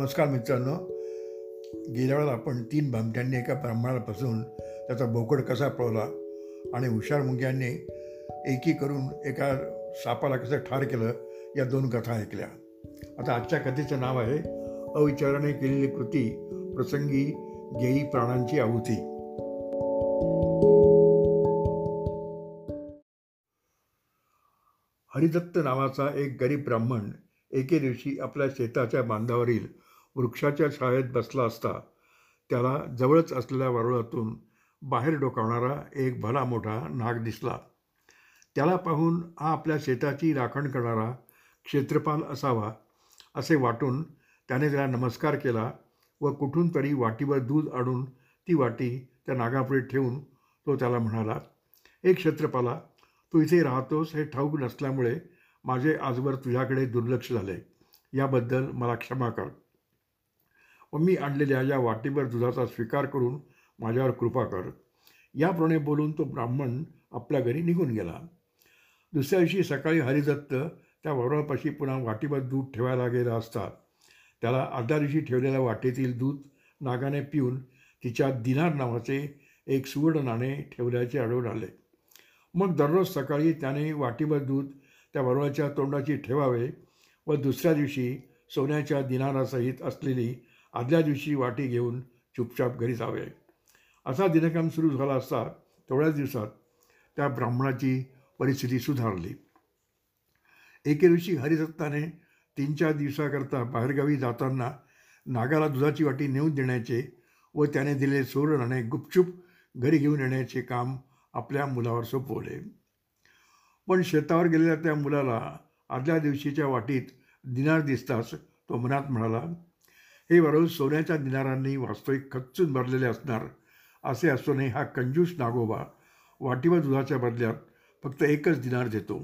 नमस्कार मित्रांनो. गेल्या वेळेला आपण तीन भामट्यांनी एका ब्राह्मणाला फसवून त्याचा बोकड कसा पळवला आणि हुशार मुंग्यांनी एकी करून एका सापाला कसं ठार केलं या दोन कथा ऐकल्या. आता आजच्या कथेचं नाव आहे अविचाराने केलेली कृती प्रसंगी गेई प्राणांची आहुती. हरिदत्त नावाचा एक गरीब ब्राह्मण एके दिवशी आपल्या शेताच्या बांधावरील वृक्षाच्या शाळेत बसला असता त्याला जवळच असलेल्या वारुळातून बाहेर डोकावणारा एक भला मोठा नाग दिसला. त्याला पाहून हा आपल्या शेताची राखण करणारा क्षेत्रपाल असावा असे वाटून त्याने त्याला नमस्कार केला व कुठून तरी वाटीवर दूध आणून ती वाटी त्या नागापुढे ठेवून तो त्याला म्हणाला एक क्षेत्रपाला तू इथे राहतोस हे ठाऊक नसल्यामुळे माझे आजवर तुझ्याकडे दुर्लक्ष झाले. याबद्दल मला क्षमा कर. व मी आणलेल्या या वाटीभर दुधाचा स्वीकार करून माझ्यावर कृपा कर. याप्रमाणे बोलून तो ब्राह्मण आपल्या घरी निघून गेला. दुसऱ्या दिवशी सकाळी हरिदत्त त्या वरवापाशी पुन्हा वाटीभर दूध ठेवायला गेला असता. त्याला आदल्या दिवशी ठेवलेल्या वाटेतील दूध नागाने पिऊन तिच्या दिनार नावाचे एक सुवर्ण नाणे ठेवल्याचे आढळून आले. मग दररोज सकाळी त्याने वाटीभर दूध त्या वरवाच्या तोंडाची ठेवावे व दुसऱ्या दिवशी सोन्याच्या दिनारासहित असलेली आदल्या दिवशी वाटी घेऊन चुपचाप घरी जावे. असा दिनक्रम सुरू झाला असता तेवढ्याच दिवसात त्या ब्राह्मणाची परिस्थिती सुधारली. एके दिवशी हरिदत्ताने तीन चार दिवसाकरता बाहेरगावी जाताना नागाला दुधाची वाटी नेऊन देण्याचे व त्याने दिलेले सोरणाने गुपचूप घरी घेऊन येण्याचे काम आपल्या मुलावर सोपवले. पण शेतावर गेलेल्या त्या मुलाला आदल्या दिवशीच्या वाटीत दिनार दिसताच तो मनात म्हणाला हे वरून सोन्याच्या दिनारांनी वास्तविक खच्चून भरलेले असणार असे असूनही हा कंजूस नागोबा वाटीवर दुधाच्या बदल्यात फक्त एकच दिनार देतो.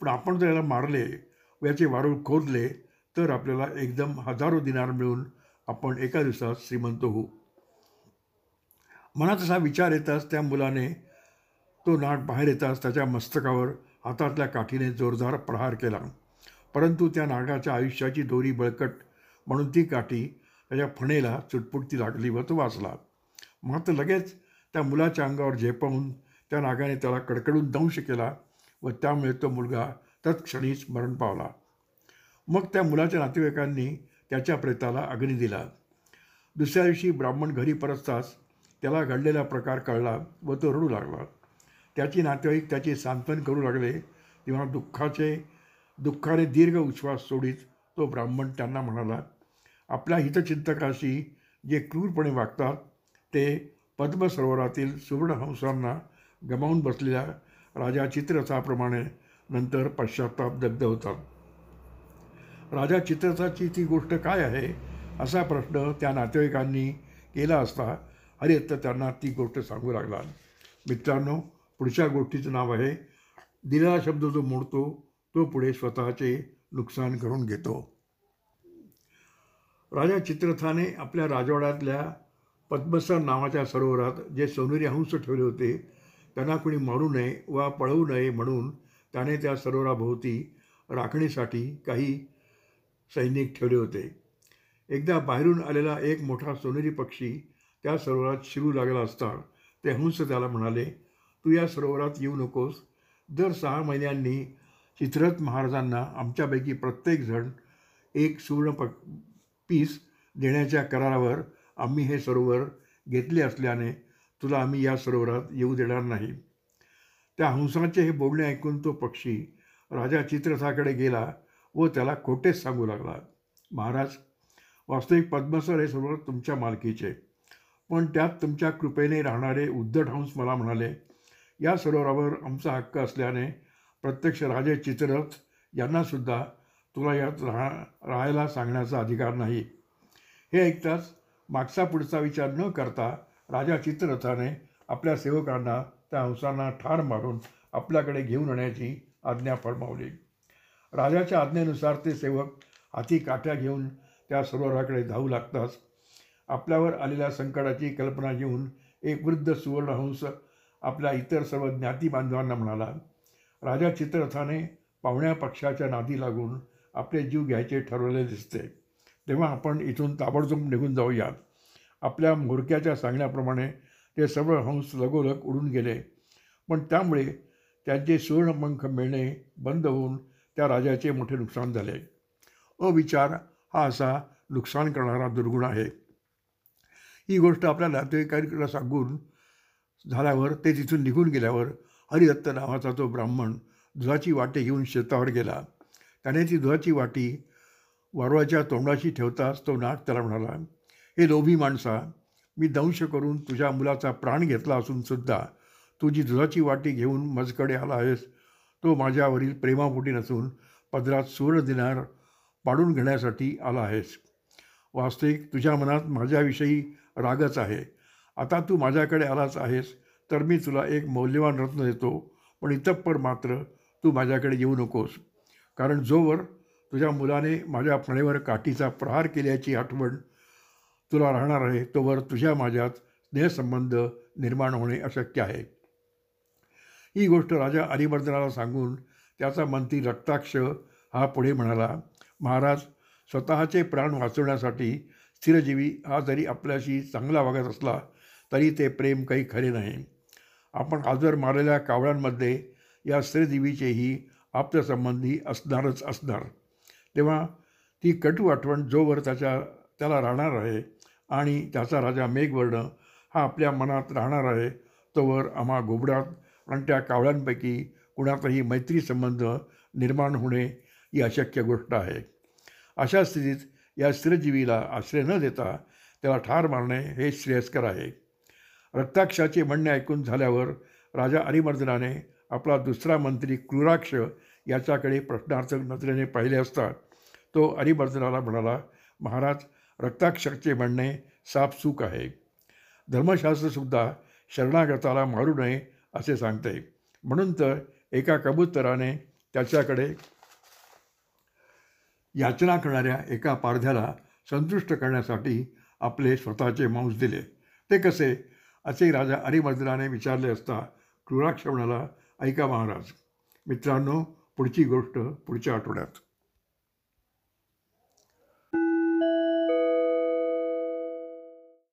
पण आपण जर याला मारले व याचे वारूळ खोदले तर आपल्याला एकदम हजारो दिनार मिळून आपण एका दिवसात श्रीमंत होऊ. मनात असा विचार येताच त्या मुलाने तो नाट बाहेर येताच त्याच्या मस्तकावर हातातल्या काठीने जोरदार प्रहार केला. परंतु त्या नागाच्या आयुष्याची दोरी बळकट म्हणून ती काठी त्याच्या फणेला चुटपुटती लागली व तो वाचला. मात्र लगेच त्या मुलाच्या अंगावर झेपवून त्या नागाने त्याला कडकडून दंश केला व त्यामुळे तो मुलगा तत्क्षणीच मरण पावला. मग त्या मुलाच्या नातेवाईकांनी त्याच्या प्रेताला अग्नी दिला. दुसऱ्या दिवशी ब्राह्मण घरी परतताच त्याला घडलेला प्रकार कळला व तो रडू लागला. त्याची नातेवाईक त्याचे सांत्वन करू लागले तेव्हा दुःखाचे दुःखाने दीर्घ उच्छ्वास सोडीत तो ब्राह्मण त्यांना म्हणाला आपल्या हितचिंतकाशी जे क्रूरपणे वागतात ते पद्मसरोवरातील सुवर्णहंसांना गमावून बसलेल्या राजा चित्ररथाप्रमाणे नंतर पश्चाताप दग्ध होतात. राजा चित्ररथाची ती गोष्ट काय आहे असा प्रश्न त्या नातेवाईकांनी केला असता हरिहत्त त्यांना ती गोष्ट सांगू लागला. मित्रांनो पुढच्या गोष्टीचं नाव आहे दिलेला शब्द जो मोडतो तो पुढे स्वतःचे नुकसान करून घेतो. राजा चित्रथाने आपल्या राजवाड्यातल्या पद्मसर नावाच्या सरोवरात जे सोनेरी हंस ठेवले होते त्यांना कुणी मारू नये वा पळवू नये म्हणून त्याने त्या सरोवराभोवती राखणीसाठी काही सैनिक ठेवले होते. एकदा बाहेरून आलेला एक मोठा सोनेरी पक्षी त्या सरोवरात शिरू लागला असता ते हंस त्याला म्हणाले तू या सरोवरात येऊ नकोस. दर सहा महिन्यांनी चित्रथ महाराजांना आमच्यापैकी प्रत्येकजण एक सुवर्ण प पीस देण्याच्या करारावर आम्ही हे सरोवर घेतले असल्याने तुला आम्ही या सरोवरात येऊ देणार नाही. त्या हंसाचे हे बोलणे ऐकून तो पक्षी राजा चित्रथाकडे गेला व त्याला खोटेच सांगू लागला महाराज वास्तविक पद्मसर हे सरोवर तुमच्या मालकीचे. पण त्यात तुमच्या कृपेने राहणारे उद्धट हंस मला म्हणाले या सरोवरावर आमचा हक्क असल्याने प्रत्यक्ष राजे चित्ररथ यांनासुद्धा तुला यात राहा राहायला सांगण्याचा अधिकार नाही. हे ऐकताच मागचा पुढचा विचार न करता राजा चित्ररथाने आपल्या सेवकांना त्या हंसांना ठार मारून आपल्याकडे घेऊन येण्याची आज्ञा फरमावली. राजाच्या आज्ञेनुसार ते सेवक हाती काठ्या घेऊन त्या सरोवराकडे धावू लागताच आपल्यावर आलेल्या संकटाची कल्पना घेऊन एक वृद्ध सुवर्णहंस आपल्या इतर सर्व ज्ञाती बांधवांना म्हणाला राजा चित्ररथाने पाहुण्या पक्षाच्या नादी लागून आपले जीव घ्यायचे ठरवले दिसते. तेव्हा आपण इथून ताबडतोब निघून जाऊयात. आपल्या म्होरक्याच्या सांगण्याप्रमाणे ते सर्व हंस लगोलग उडून गेले. पण त्यामुळे त्यांचे सुवर्णपंख मिळणे बंद होऊन त्या राजाचे मोठे नुकसान झाले. अविचार हा असा नुकसान करणारा दुर्गुण आहे. ही गोष्ट आपल्या नातेवाईकांकडे सांगून झाल्यावर ते तिथून निघून गेल्यावर हरिदत्त नावाचा तो ब्राह्मण दुधाची वाटे घेऊन शेतावर गेला. त्याने ती दुधाची वाटी वारवाच्या तोंडाशी ठेवताच तो नाग त्याला म्हणाला हे लोभी माणसा मी दंश करून तुझ्या मुलाचा प्राण घेतला असून सुद्धा तू जी दुधाची वाटी घेऊन मजकडे आला आहेस तो माझ्यावरील प्रेमापोटी नसून पदरात सुवर्ण दिनार पाडून घेण्यासाठी आला आहेस. वास्तविक तुझ्या मनात माझ्याविषयी रागच आहे. आता तू माझ्याकडे आलाच आहेस तर मी तुला एक मौल्यवान रत्न देतो पण इतप्पर मात्र तू माझ्याकडे येऊ नकोस. कारण जोवर तुझ्या मुलाने माझ्या फणेवर काठीचा प्रहार केल्याची आठवण तुला राहणार आहे तोवर तुझ्या माझ्यात स्नेहसंबंध निर्माण होणे अशक्य आहे. ही गोष्ट राजा हरिवर्धनाला सांगून त्याचा मंत्री रक्ताक्ष हा पुढे म्हणाला महाराज स्वतःचे प्राण वाचवण्यासाठी स्थिरजीवी हा जरी आपल्याशी चांगला वागत असला तरी ते प्रेम काही खरे नाही. आपण आजवर मारलेल्या कावळ्यांमध्ये या स्त्रीदेवीचेही आप्तसंबंधी असणारच असणार. तेव्हा ती कटू आठवण जोवर त्याच्या त्याला राहणार आहे आणि त्याचा राजा मेघवर्ण हा आपल्या मनात राहणार आहे. तोवर आम्हा घुबडात आणि त्या कावळ्यांपैकी कुणाचाही मैत्री संबंध निर्माण होणे ही अशक्य गोष्ट आहे. अशा स्थितीत या स्त्रीजीवीला आश्रय न देता त्याला ठार मारणे हे श्रेयस्कर आहे. रक्ताक्षाचे म्हणणे ऐकून झाल्यावर राजा अरिमर्दनाने आपला दुसरा मंत्री क्रूराक्ष याच्याकडे प्रश्नार्थक नजरेने पाहिले असता तो अरिमर्दनाला म्हणाला महाराज रक्ताक्षाचे म्हणणे साफसूक आहे. धर्मशास्त्रसुद्धा शरणागताला मारू नये असे सांगते. म्हणून तर एका कबूतराने त्याच्याकडे याचना करणाऱ्या एका पारध्याला संतुष्ट करण्यासाठी आपले स्वतःचे मांस दिले. ते कसे? असे राजा अरिमर्दनाने विचारले असता क्रूराक्ष म्हणाला ऐका महाराज मित्रांनो पुढची गोष्ट पुढच्या आठवड्यात.